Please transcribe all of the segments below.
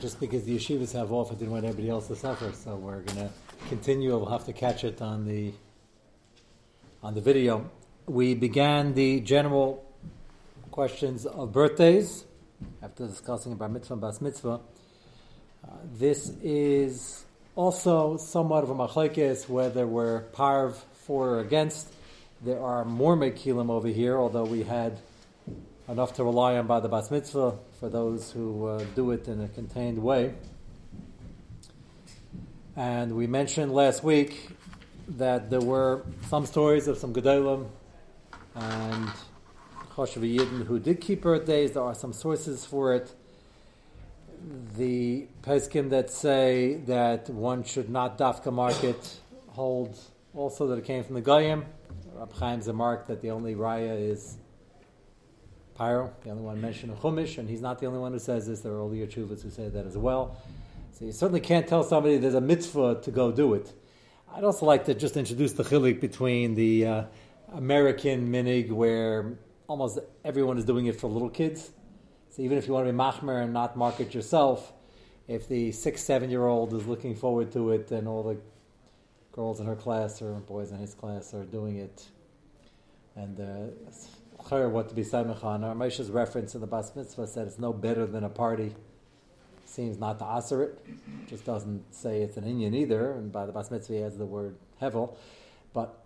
just because the yeshivas have off, I didn't want everybody else to suffer. So we're going to continue. We'll have to catch it on the on the video. We began the general questions of birthdays after discussing bar mitzvah bas mitzvah. Uh, this is also somewhat of a machlekes whether we're parv for or against. There are more mekilim over here, although we had enough to rely on by the bas mitzvah for those who uh, do it in a contained way. And we mentioned last week that there were some stories of some gedolim and Choshev Yidden who did keep birthdays. There are some sources for it. The Peskim that say that one should not dafka market hold also that it came from the Goyim. Rab Chaim's remark that the only raya is Pyro, the only one mentioned in Chumash, and he's not the only one who says this. There are earlier Chuvas who say that as well. So you certainly can't tell somebody there's a mitzvah to go do it. I'd also like to just introduce the chilik between the uh, American minig, where almost everyone is doing it for little kids. So even if you want to be machmer and not market yourself, if the six, seven year old is looking forward to it, and all the girls in her class or boys in his class are doing it, and uh, what to be Samichan. Rav Moshe's reference in the Bas Mitzvah said it's no better than a party. Seems not to answer it. Just doesn't say it's an Indian either. And by the Bas Mitzvah, he has the word Hevel. But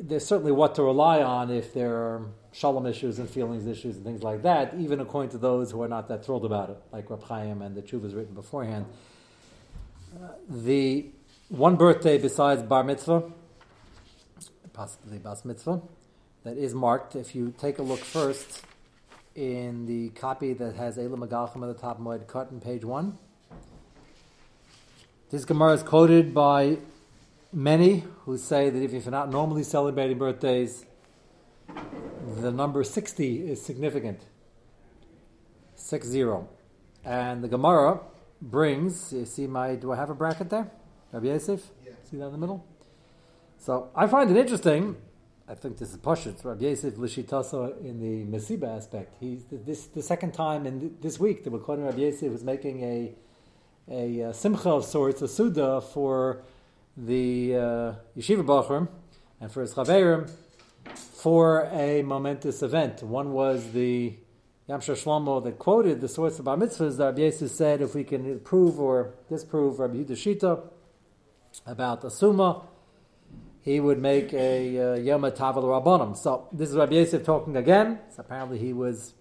there's certainly what to rely on if there are shalom issues and feelings issues and things like that, even according to those who are not that thrilled about it, like Rab Chaim and the Chuvas written beforehand. Uh, the one birthday besides Bar Mitzvah, possibly Bas Mitzvah, that is marked. If you take a look first in the copy that has Elam Magalchim at the top, Moed cut in page one. This Gemara is quoted by many who say that if you're not normally celebrating birthdays, the number 60 is significant. 6 0. And the Gemara brings, you see my, do I have a bracket there? Rabbi Yosef? Yeah. See that in the middle? So I find it interesting I think this is Pashut, Rabbi Yosef Lishitasa in the Mesiba aspect. He's this the second time in this week that we're quoting Rabbi Yosef was making a a, a simcha of sorts, a suda for the uh, yeshiva bachrim and for his chaverim for a momentous event. One was the Yam Shel Shlomo that quoted the source of Bar Mitzvahs that Rabbi Yosef said if we can prove or disprove Rabbi Yehuda Shita about the Summa he would make a uh, Yom Tavel. So this is Rabbi Yosef talking again. So apparently he was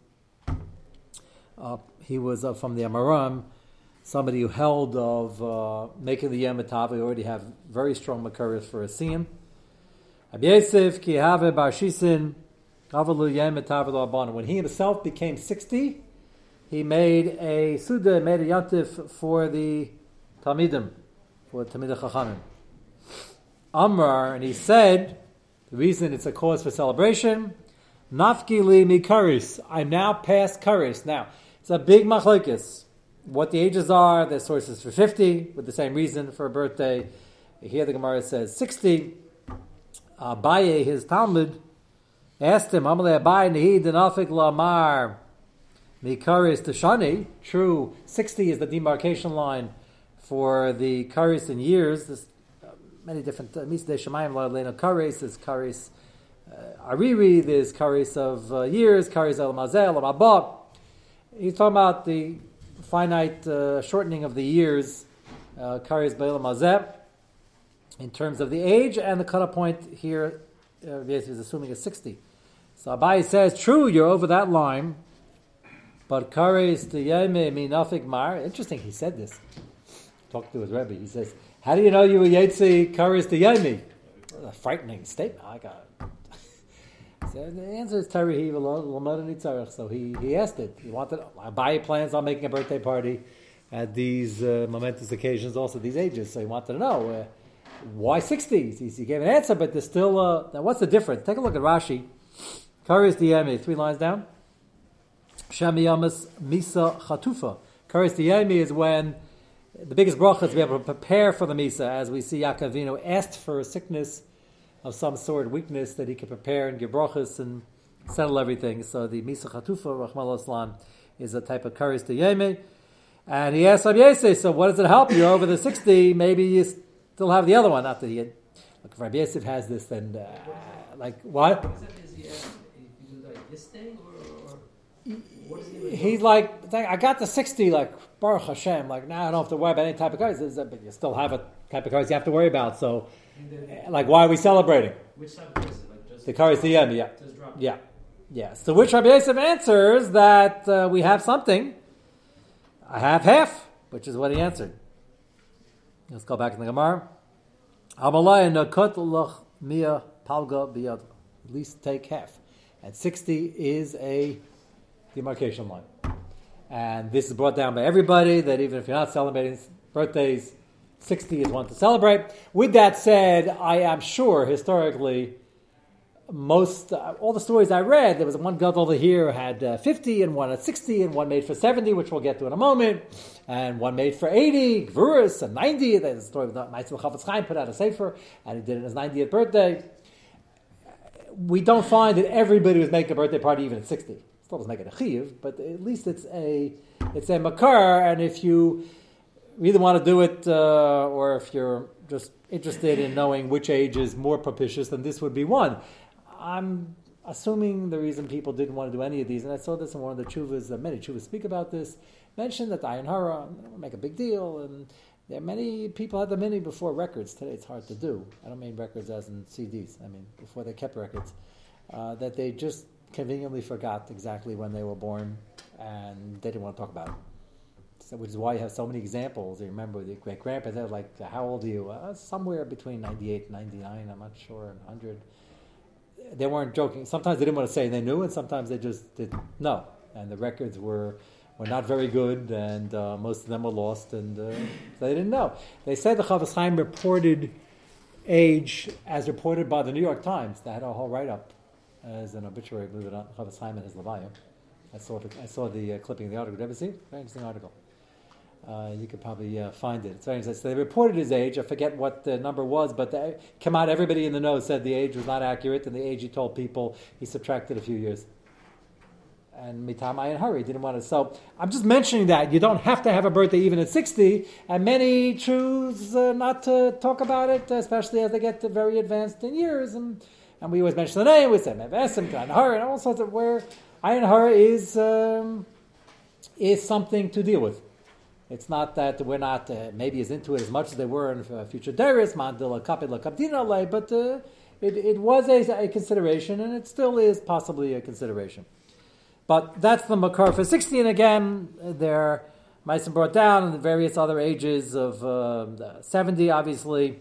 uh, he was uh, from the Amaram, somebody who held of uh, making the Yom Tavel. We already have very strong makaris for a siyam. Rabbi Yosef ki have bar shisin Yom Tavel. When he himself became sixty, he made a suda, made a yantif for the Tamidim, for the Talmid Chachamim. Amrar, and he said, the reason it's a cause for celebration, Nafki li mikaris. I'm now past karis. Now, it's a big machlekes. What the ages are, there's sources for 50, with the same reason for a birthday. Here the Gemara says 60. Uh, Abaye, his Talmud, asked him, Amalei Abaye Nehid Nafik Lamar Mikaris Tashani. True, 60 is the demarcation line for the karis in years. This many different Misdei Shemayim Lena Kares, there's Kares uh, Ariri, there's Kares of uh, years, Kares El Mazel, El Mabah. He's talking about the finite uh, shortening of the years, uh, Kares Be'el Mazeh, in terms of the age, and the cutoff point here, uh, is assuming is 60. So Abaye says, true, you're over that line, but Kares Tiyeme Minafik Mar. Interesting, he said this. Talked to his Rebbe. He says, how do you know you were Yetzi Karis the Yomi? A frightening statement. I got so the answer is Terry So he, he asked it. He wanted, buy plans on making a birthday party at these uh, momentous occasions, also these ages. So he wanted to know uh, why 60s? He, he, gave an answer, but there's still, uh, now what's the difference? Take a look at Rashi. Karis Diyemi, three lines down. Shemiyamas Misa Chatufa. Karis Diyemi is when the biggest bracha is to be able to prepare for the Misa, as we see Yaakov asked for a sickness of some sort, weakness, that he could prepare and give brachas and settle everything. So the Misa Chatufa, Rahmal Islam, is a type of karis to Yeme. And he asked Rabbi Yosef, so what does it help? You're over the 60, maybe you still have the other one. Not that he had, look, if Rabbi Yosef has this, then, uh, like, what? He's like, I got the 60, like, Baruch Hashem, like, now nah, I don't have to worry about any type of cars, but you still have a type of cars you have to worry about, so, like, why are we celebrating? Which type of cars? Like just the car is the end, yeah. Yeah. Yeah. So which Rabbi Yosef answers that uh, we have something. I have half, which is what he answered. Let's go back to the Gemara. At least take half. And 60 is a demarcation line. And this is brought down by everybody that even if you're not celebrating birthdays, 60 is one to celebrate. With that said, I am sure historically most uh, all the stories I read, there was one gut over here had uh, 50 and one at 60 and one made for 70, which we'll get to in a moment, and one made for 80, Gvurus, and 90. There's a story with Meitzvah Chafetz Chaim put out a sefer, and he did it on his 90th birthday. We don't find that everybody was making a birthday party even at 60. Still doesn't make it a chiv, but at least it's a it's a makar, and if you either want to do it uh, or if you're just interested in knowing which age is more propitious, then this would be one. I'm assuming the reason people didn't want to do any of these, and I saw this in one of the chuvas, uh, many chuvas speak about this, mentioned that Ayin Hara make a big deal, and there are many people had the many before records. Today it's hard to do. I don't mean records as in CDs. I mean before they kept records, uh, that they just conveniently forgot exactly when they were born, and they didn't want to talk about it. So, which is why you have so many examples. You remember the great grandpa, they're like, how old are you? Uh, somewhere between 98 and 99, I'm not sure, and 100 they weren't joking. Sometimes they didn't want to say they knew, and sometimes they just didn't know. And the records were were not very good, and uh, most of them were lost, and uh, they didn't know. They said the Chafetz Chaim reported age as reported by the New York Times. They had a whole write up as an obituary, believe it or not, Chaim and Levaya. I saw the, I saw the uh, clipping of the article. Did you ever see it? Very interesting article. Uh, you could probably uh, find it. It's very interesting. So they reported his age. I forget what the number was, but they, come out. Everybody in the know said the age was not accurate, and the age he told people he subtracted a few years. And mitam ayin hurry didn't want to. So I'm just mentioning that you don't have to have a birthday even at 60, and many choose uh, not to talk about it, especially as they get very advanced in years. And and we always mention the name. We say mevesim, hurry, and all sorts of where hurry is um, is something to deal with. It's not that we're not uh, maybe as into it as much as they were in uh, future Darius, Mandila Kapila Kapdina but uh, it, it was a, a, consideration and it still is possibly a consideration. But that's the Makar for 16 again. They're Meissen brought down and various other ages of uh, 70, obviously,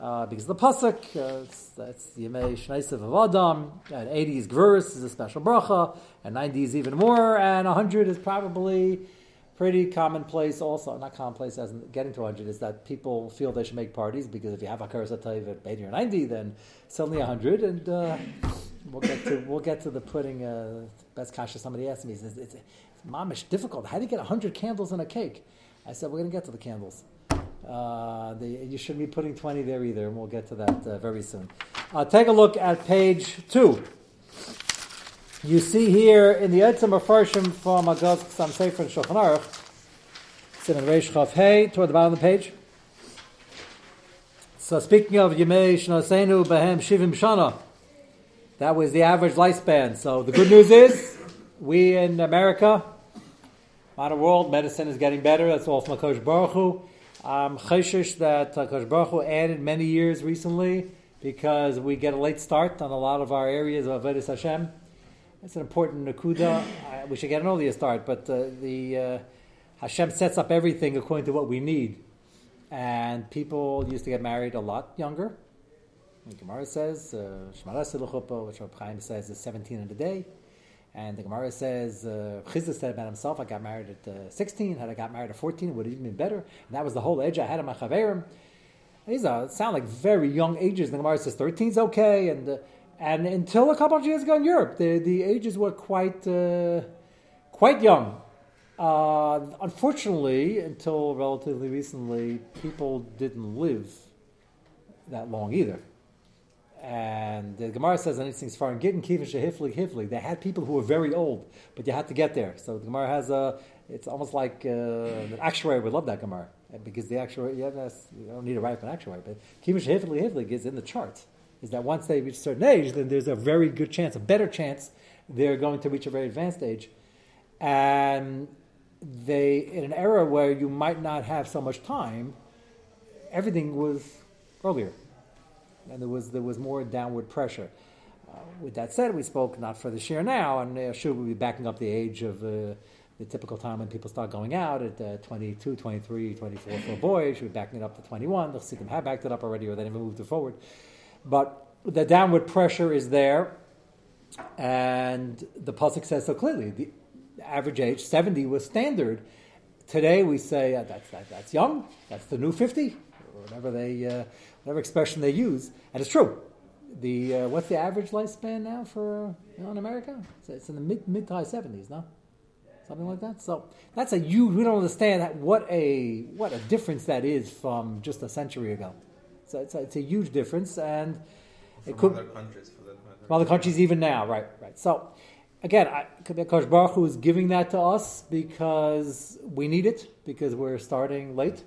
uh, because the Pasuk, uh, that's the Yemei Shnaisav of Adam, and 80 is Gvurus, is a special bracha, and 90 is even more, and 100 is probably pretty commonplace also, not commonplace as in getting to 100, is that people feel they should make parties because if you have a Karas Atayv at 80 or 90, then suddenly 100, and uh, we'll, get to, we'll get to the putting, uh, best kasha somebody asked me, it's, it's, it's mamish difficult. How do you get 100 candles in a cake? I said, we're going to get to the candles. Uh, the, you shouldn't be putting 20 there either, and we'll get to that uh, very soon. Uh, take a look at page 2. You see here in the Etzem Farshim from Agaz Ksam Sefer and Shulchan Aruch, it's in Reish Chav Hey, toward the bottom of the page. So speaking of Yemei Shnasenu Behem Shivim Shana, that was the average lifespan. So the good news is, we in America, modern world, medicine is getting better. That's all from Akash Baruch Hu. I'm chayshish that Akash Baruch Hu added many years recently because we get a late start on a lot of our areas of Avodah Hashem. It's an important nakuda. we should get an earlier start, but uh, the uh, Hashem sets up everything according to what we need. And people used to get married a lot younger. Gemara says, uh, which Reb Chaim says is 17 in a day. And the Gemara says, uh, Chizah said about himself, I got married at uh, 16. Had I got married at 14, it would have even been better. And that was the whole age I had in my chaverim. These are, sound like very young ages. The Gemara says 13 is okay. And uh, and until a couple of years ago in Europe, the, the ages were quite, uh, quite young. Uh, unfortunately, until relatively recently, people didn't live that long either. And the Gemara says in these far in Gittin Kivin Shehifli Hifli, they had people who were very old, but you had to get there. So the Gemara has a, it's almost like uh, an actuary would love that Gemara because the actuary, yeah, you don't need to write an actuary, but Kivin Shehifli Hifli is in the charts. Is that once they reach a certain age, then there's a very good chance, a better chance, they're going to reach a very advanced age. And they, in an era where you might not have so much time, everything was earlier and there was there was more downward pressure. Uh, with that said, we spoke not for this year now, and uh, sure we'll be backing up the age of uh, the typical time when people start going out at uh, 22, 23, 24 for boys. be backing it up to 21. They'll see them have backed it up already, or they never moved it forward. But the downward pressure is there, and the pasuk says so clearly. The average age 70 was standard. Today we say uh, that's that, that's young. That's the new 50, or whatever they uh, whatever expression they use, and it's true. The uh, what's the average lifespan now for you know, in America? It's, it's in the mid mid to high seventies, no, something like that. So that's a huge. We don't understand that, what a what a difference that is from just a century ago. So it's a, it's a huge difference, and it could other countries for that matter. Other countries even now, right, right. So again, I, Kosh Baruch Hu is giving that to us because we need it because we're starting late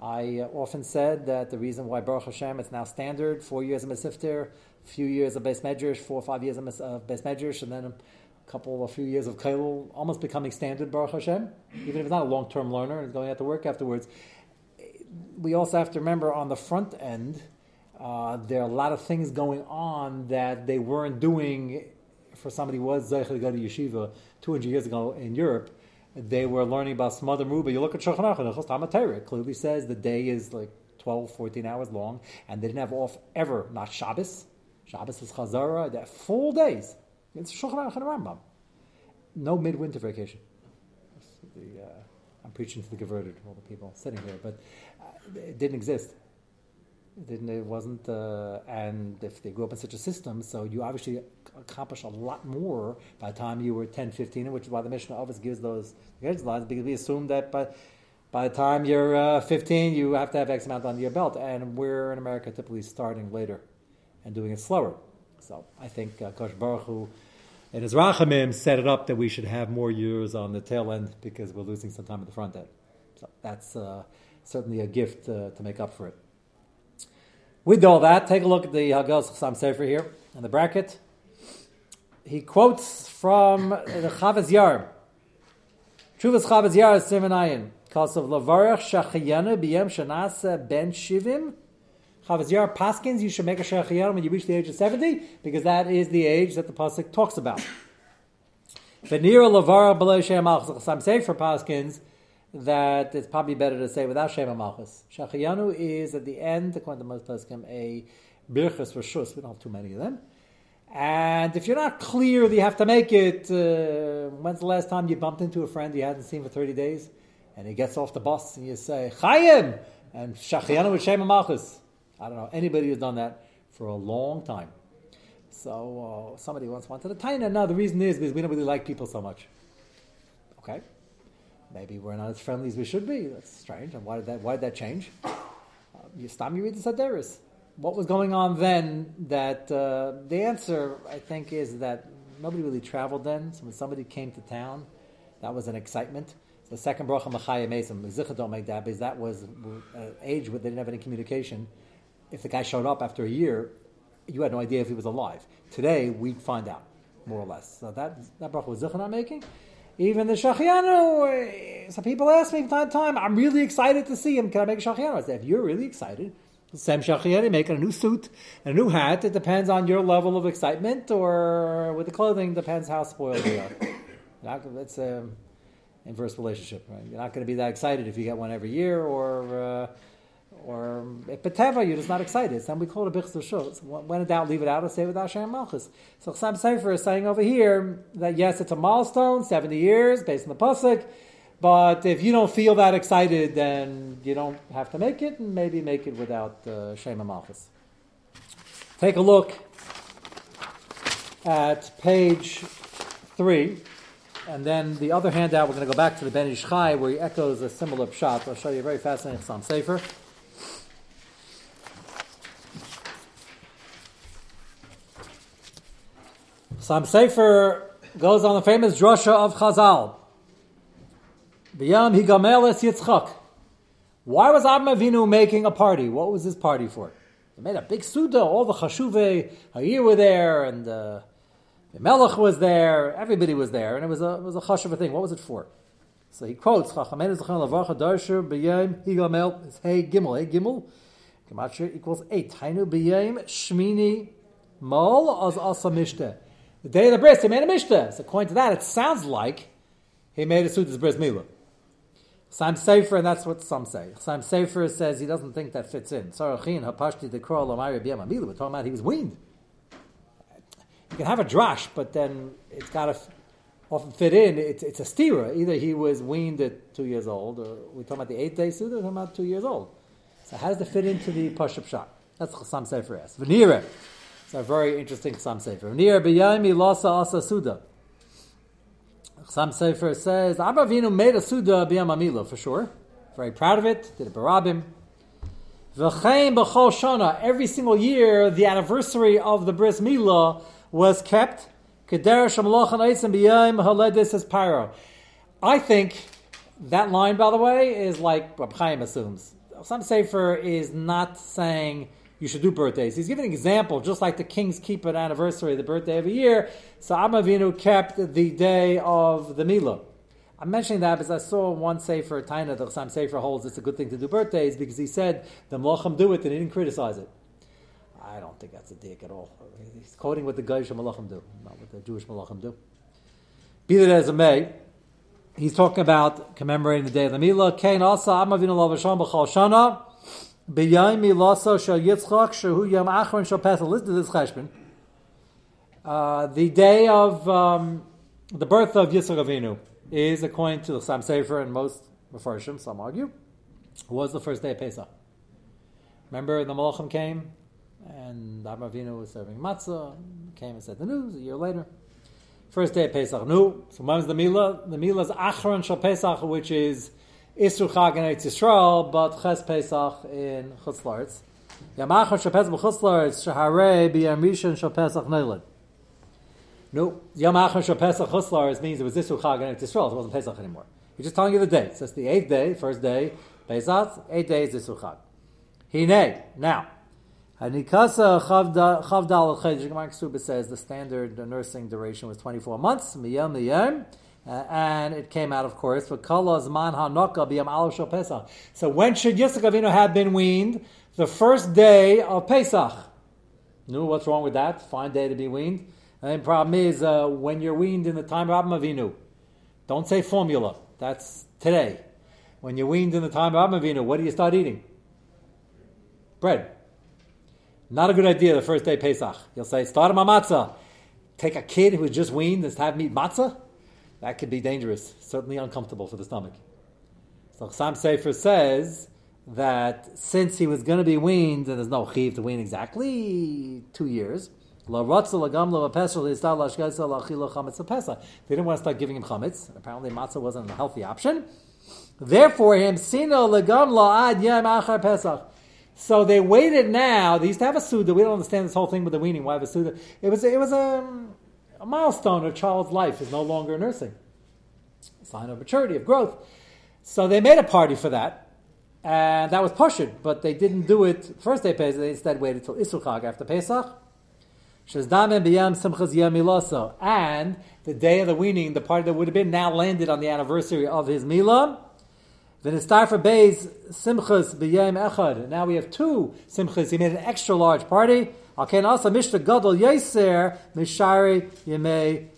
I uh, often said that the reason why Baruch Hashem is now standard four years of Mesivta, a few years of Beis Medrash, four or five years of Beis Medrash, and then a couple, a few years of Kollel, almost becoming standard Baruch Hashem, even if it's not a long term learner and going out to work afterwards. We also have to remember on the front end, uh, there are a lot of things going on that they weren't doing for somebody who was Zeichel to go to yeshiva 200 years ago in Europe they were learning about some other but You look at Shulchan Aruch, it clearly says the day is like 12, 14 hours long, and they didn't have off ever, not Shabbos. Shabbos is Chazara, that full days. It's Shulchan Aruch and Rambam. No midwinter vacation. The, uh, I'm preaching to the converted, all the people sitting here, but uh, it didn't exist. Didn't. It wasn't. Uh, and if they grew up in such a system, so you obviously accomplish a lot more by the time you were 10, 15, which is why the Mishnah always gives those lines because we assume that by by the time you're uh, 15, you have to have X amount under your belt, and we're in America typically starting later and doing it slower. So I think uh, Kosh Baruch Hu and his Rachamim set it up that we should have more years on the tail end because we're losing some time at the front end. So that's uh, certainly a gift uh, to make up for it. With all that, take a look at the Hagos Chasam Sofer here in the bracket. He quotes from the Chavos Yair. Chuvas Chavos Yair is Simanayin. Because of Lavarach Shachayana B'yem Shanasa Ben Shivim. Chavos Yair Paskins, you should make a Shachayana when you reach the age of 70, because that is the age that the Pasuk talks about. Venira Lavarach B'lei Shem Chasam Sofer Paskins that it's probably better to say without Shema Malchus. Shachayanu is at the end, according to most Pesachim, a birchas rishus. We don't have too many of them. And if you're not clear that you have to make it, uh, when's the last time you bumped into a friend you hadn't seen for 30 days? And he gets off the bus and you say, Chayim! And Shachayanu with Shema Malchus. I don't know anybody who's done that for a long time. So uh, somebody once wanted to Taina. Now the reason is because we don't really like people so much. Okay? Maybe we're not as friendly as we should be. That's strange. And why did that? Why did that change? Uh, you stop me read the. What was going on then? That uh, the answer I think is that nobody really traveled then. So when somebody came to town, that was an excitement. So the second bracha machaya mesim, don't make that because that was an age where they didn't have any communication. If the guy showed up after a year, you had no idea if he was alive. Today we'd find out more or less. So that that bracha was zicha not making. Even the Shachianu, some people ask me from time to time, I'm really excited to see him. Can I make a Shachianu? I said, if you're really excited, Sam Shachianu, make a new suit and a new hat. It depends on your level of excitement, or with the clothing, depends how spoiled you are. It's an inverse relationship, right? You're not going to be that excited if you get one every year, or. Uh, or if Beteva, you're just not excited. Then we call it a Bichs Shos. When in doubt, leave it out and say without Shem Malchus. So Chasam Sofer is saying over here that yes, it's a milestone, 70 years, based on the Pasuk, but if you don't feel that excited, then you don't have to make it, and maybe make it without uh, Malchus. Take a look at page 3. And then the other handout, we're going to go back to the Ben Ish Chai, where he echoes a similar shot. I'll show you a very fascinating Chasam Sofer. Sam Sefer goes on the famous drasha of Chazal. B'yam higamel es Yitzchak. Why was Abraham Avinu making a party? What was his party for? They made a big suda. All the chashuvei Hayir were there, and uh, the Melech was there. Everybody was there, and it was a it was a chashuv thing. What was it for? So he quotes Chachamenu Zechon Lavacha Darsher B'yam higamel. It's Hey Gimel. Hey Gimel. Gematria equals eight. Tainu B'yam Shmini Mol as Asa Mishteh. The day of the bris, he made a mishteh. So according to that, it sounds like he made a suit as bris milah. Sam Sefer, and that's what some say. Sam Sefer says he doesn't think that fits in. Sarachin hapashti dekro lamari b'yam amilah. We're talking about he was weaned. You can have a drash, but then it's got to often fit in. It's, it's a stira. Either he was weaned at two years old, or we're talking about the eight day or we're talking about two years old. So how does it fit into the pashup shot? That's what Sam Sefer asks. It's a very interesting Sam Sefer. Near b'yami lasa asa suda. Sam Sefer says, Abba made a Suda B'yam for sure. Very proud of it. Did it Barabim. V'chein b'chol shana. Every single year, the anniversary of the Bris Milah was kept. Pyro. I think that line, by the way, is like Rab Chaim assumes. Sam Sefer is not saying you should do birthdays. He's giving an example, just like the kings keep an anniversary, the birthday of a year. So Amavinu kept the day of the Milah. I'm mentioning that because I saw one Sefer Taina, the Sam Sefer holds it's a good thing to do birthdays because he said the Malachim do it and he didn't criticize it. I don't think that's a dick at all. He's quoting what the Gaish Malachim do, not what the Jewish Malachim do. Be that as it may, he's talking about commemorating the day of the Milah. B'yayim milasa shel Yitzchak shehu yom achron shel Pesach. Listen to this cheshbon. Uh, the day of um, the birth of Yitzchak Avinu is, according to the Sam Sefer and most Mepharshim, some argue, was the first day of Pesach. Remember, the Malachim came, and Abraham Avinu was serving matzah, came and said the news a year later. First day of Pesach. No. So when was the Milah? The Milah is Achron Shal Pesach, which is Isru Chag in Eretz Yisrael, but Ches Pesach in Chutz Laretz. Yom Achron Shal Pesach b'Chutz Laretz, Shaharei b'Yam Rishon Shal Pesach Neilad. No, Yom Achron Shal Pesach Chutz Laretz means it was Isru Chag in Eretz Yisrael, it wasn't Pesach anymore. He's just telling you the date. So it's the eighth day, first day, Pesach, eight days Isru Chag. Hine, now, Hanikasa Chavdal Chedesh Gemara says the standard nursing duration was 24 months, miyam miyam, uh, and it came out, of course, B'Yam Aleph Shal Pesach. So when should Yitzchak Avinu have been weaned? The first day of Pesach. No, what's wrong with that? Fine day to be weaned. And the problem is uh, when you're weaned in the time of Avinu. Don't say formula. That's today. When you're weaned in the time of Avinu, what do you start eating? Bread. Not a good idea the first day Pesach. You'll say, start him on matzah. Take a kid who was just weaned and have him eat matzah? That could be dangerous, certainly uncomfortable for the stomach. So Sam Sefer says that since he was going to be weaned, and there's no chiv to wean exactly two years, they didn't want to start giving him chametz. Apparently, matzah wasn't a healthy option. Therefore, him sino ad pesach. So they waited now. They used to have a Suda. We don't understand this whole thing with the weaning. Why have a Suda? It was, it was a, a milestone of a child's life is no longer nursing. Sign of maturity, of growth. So they made a party for that. And that was Pashid, but they didn't do it first day Pesach. They instead waited till Isru Chag after Pesach. And the day of the weaning, the party that would have been now landed on the anniversary of his Milah. Then it's time for Simchas B'Yem Echad. Now we have two Simchas. He made an extra large party. Alken also Mishra Gadol Yeser Mishari Yemei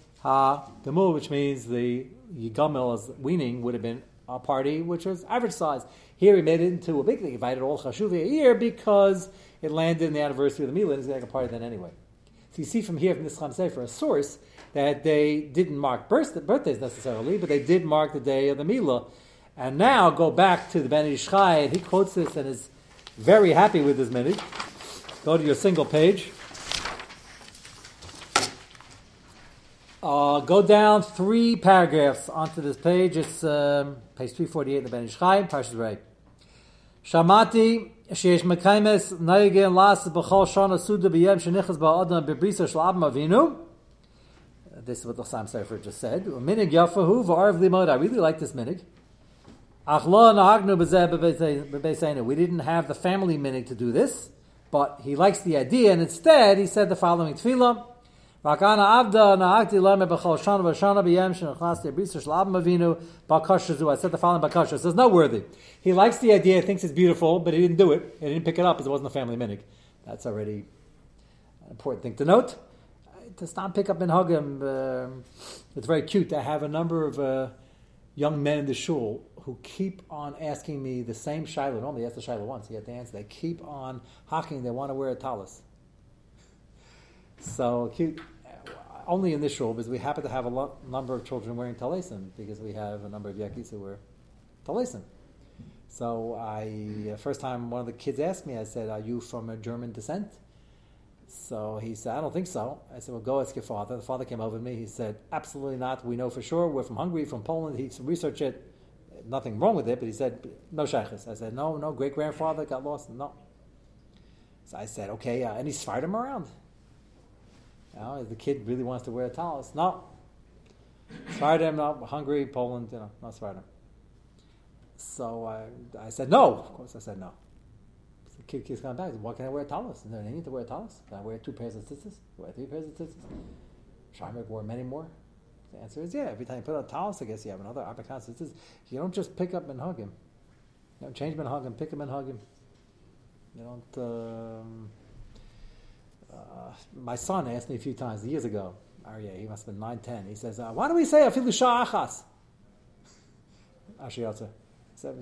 which means the Yigamil's weaning would have been a party which was average size. Here he made it into a big thing. He invited all Chashuvi a year because it landed in the anniversary of the Milah and he's make a party then anyway. So you see from here, from this Cham Sefer, a source that they didn't mark birthdays necessarily, but they did mark the day of the Mila. And now go back to the Ben Ish Chai, and he quotes this and is very happy with this minute. Go to your single page. Uh, go down three paragraphs onto this page. It's um, page 348 in the Ben Ish Chai, Parshas Rei. Shamati sheyesh mekaimes naygen las bechal shana suda b'yem shenichas ba'odna b'brisa shlab mavinu. This is what the Sam Sefer just said. Minig yafahu v'arv limod. I really like this minig. Ach lo nahagnu b'zeh b'beisenu. We didn't have the family minig to do this but he likes the idea, and instead he said the following tefillah. I said the following bakasha. It says not worthy. He likes the idea, thinks it's beautiful, but he didn't do it. He didn't pick it up because it wasn't a family minig. That's already an important thing to note. To stop pick up in Hagim, uh, it's very cute. I have a number of uh, young men in the shul who keep on asking me the same shiloh. Normally, ask the shiloh once, you get the answer. They keep on hocking. They want to wear a talis. So cute. Only in this shul because we happen to have a lot, number of children wearing talisim because we have a number of yakis who wear talisim. So I, uh, first time one of the kids asked me, I said, "Are you from a German descent?" So he said, "I don't think so." I said, "Well, go ask your father." The father came over to me. He said, "Absolutely not. We know for sure. We're from Hungary, from Poland." He researched it. Nothing wrong with it, but he said, "No shaykhs." I said, "No, no. Great grandfather got lost." No. So I said, "Okay, uh, any Svardim around?" You know, the kid really wants to wear a talis. No. Svardim, no. Hungary, Poland, you know, no Svardim. So I, I said no. Of course, I said no. The kid keeps coming back. Said, Why can I wear a talis? Is there any need to wear a talis? Can I wear two pairs of tzitzis? Wear three pairs of tzitzis? Shaimek wore many more. The answer is yeah. Every time you put a talis, I guess you have another abakas tzitzis. You don't just pick up and hug him. You don't change him and hug him. Pick him and hug him. You don't. Um, uh, my son asked me a few times years ago. Aryeh, he must have been nine, ten. He says, uh, "Why do we say afilu sha'achas?" Ashiyatza. So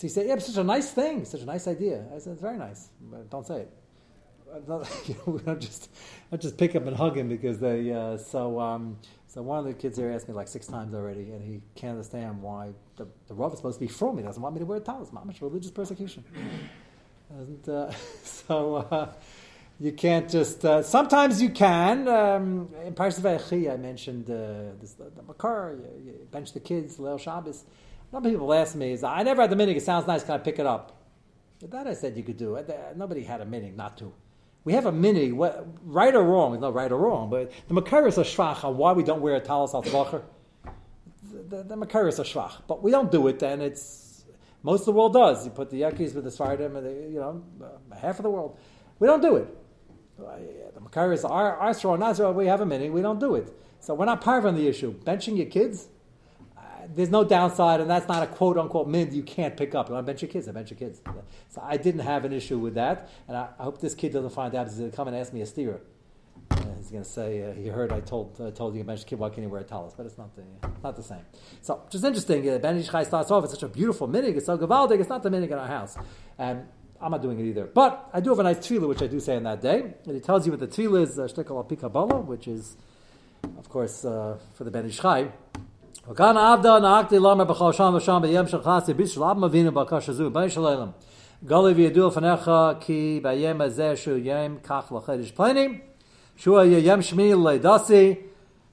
he said, "Yeah, it's such a nice thing, such a nice idea." I said, "It's very nice, but don't say it." Not, you know, we just, not just pick up and hug him because they. Uh, so, um, so one of the kids there asked me like six times already, and he can't understand why the, the is supposed to be from me. Doesn't want me to wear talis. Mamish religious persecution. Doesn't, uh, so uh, you can't just. Uh, sometimes you can. Um, in Parashat Vayechi, I mentioned uh, this, the, makar. You, you bench the kids, Leil Shabbos. A lot of people ask me, "Is I never had the minig. It sounds nice. Can I pick it up?" That I said you could do. Nobody had a minig not to. We have a minig, right or wrong. It's not right or wrong, but the makar is a shvach on why we don't wear a talis al The, the, the makar is a shvach, but we don't do it, and it's most of the world does. You put the yakis with the svardim, and the, you know, half of the world. We don't do it. The makar is our, our strong Nazareth, we have a minig, we don't do it. So we're not part of the issue. Benching your kids, uh, there's no downside, and that's not a quote unquote mid you can't pick up. You want to bench your kids? I bench your kids. So I didn't have an issue with that, and I, I hope this kid doesn't find out. He's going to come and ask me a steer. Uh, he's going to say uh, he heard I told uh, told you your kid. Why can't you wear a? But it's not the not the same. So just interesting. Uh, ben Ish Chai starts off. It's such a beautiful minig. It's so gavaldig. It's not the minig in our house. And I'm not doing it either. But I do have a nice tefillah, which I do say on that day. And he tells you what the tefillah is, uh, which is, of course, uh, for the Ben Ish Chai. וכאן עבדה נהגתי לומר בכל שם ושם בים שכנסתי בישל אב מבינו בקשה זו, בי של עולם. גלי וידוע לפניך כי ביום הזה שהוא יום כך לחדש פלנים, שהוא יהיה יום שמיני לידסי,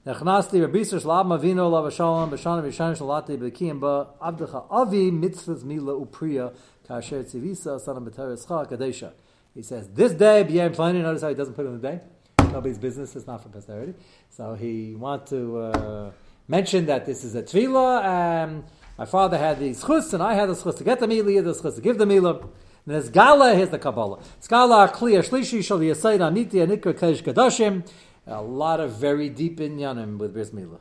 נכנסתי רביסר של אב מבינו עליו השלום בשנה ראשונה שלטתי בקיים בה עבדך אבי מצוות מילה ופריה Kasher Tzivisa, son of B'terescha, Kadesha. He says, this day, B'yam Pliny, notice how he doesn't put in the day? Nobody's business, it's not for posterity. So he wants to uh, mention that this is a tefillah, um, my father had the schus, and I had the schus to get the milah, the schus to give the milah. And there's gala, here's the Kabbalah. Skala kliya shlishi shal yasayid amiti anikra kesh kadashim. A lot of very deep inyanim with bris milah.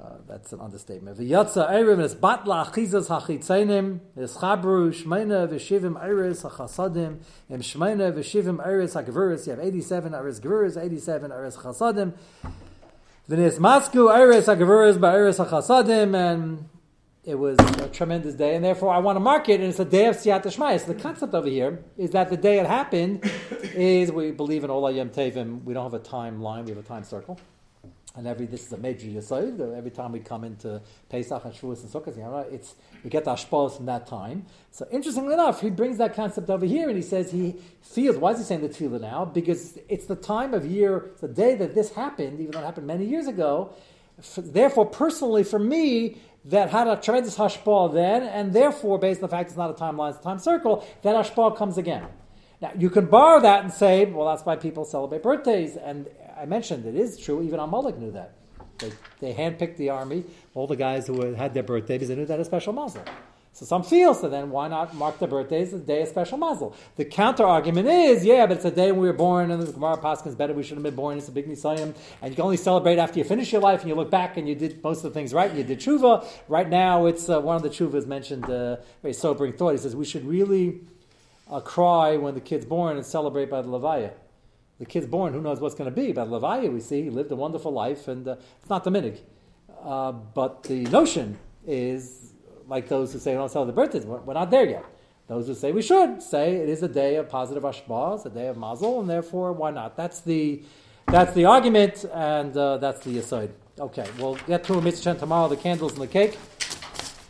Uh, that's an understatement. V'yatza erev es batla achizas hachitzenim es chabru shmeina v'shivim eres hachasadim em shmeina v'shivim eres hagvuris. You have 87 eres gvuris, 87 eres chasadim. V'nes masku eres hagvuris ba'eres hachasadim and it was a tremendous day, and therefore I want to mark it, and it's a day of Siyat Shmaya. So the concept over here is that the day it happened is we believe in Ola Yom Tevim. We don't have a timeline; we have a time circle. And every this is a major yisoid. Every time we come into Pesach and Shavuos and Sukkot, it's we get the ashpos from that time. So interestingly enough, he brings that concept over here, and he says he feels. Why is he saying the tefillah now? Because it's the time of year, the day that this happened, even though it happened many years ago. therefore, personally, for me, that had a tremendous hashpah then, and therefore, based on the fact it's not a timeline, it's a time circle, that hashpah comes again. Now, you can borrow that and say, well, that's why people celebrate birthdays, and I mentioned it is true. Even Amalek knew that. They, they handpicked the army, all the guys who had their birthdays, they knew that a special mazel. So some feel, so then why not mark their birthdays as a day of special mazel? The counter argument is, yeah, but it's a day when we were born, and the Gemara Paskins better, we should have been born, it's a big Nisayim, and you can only celebrate after you finish your life, and you look back and you did most of the things right, and you did tshuva. Right now, it's uh, one of the tshuvas mentioned, uh, very sobering thought. He says, we should really uh, cry when the kid's born and celebrate by the Levaya. The kid's born, who knows what's going to be? But Levaya, we see he lived a wonderful life, and uh, it's not the minig. Uh, but the notion is like those who say we don't celebrate the birthdays. We're, we're not there yet. Those who say we should say it is a day of positive ashba, it's a day of mazel, and therefore why not? That's the that's the argument, and uh, that's the aside. Okay, we'll get to a mitzvah tomorrow, the candles and the cake.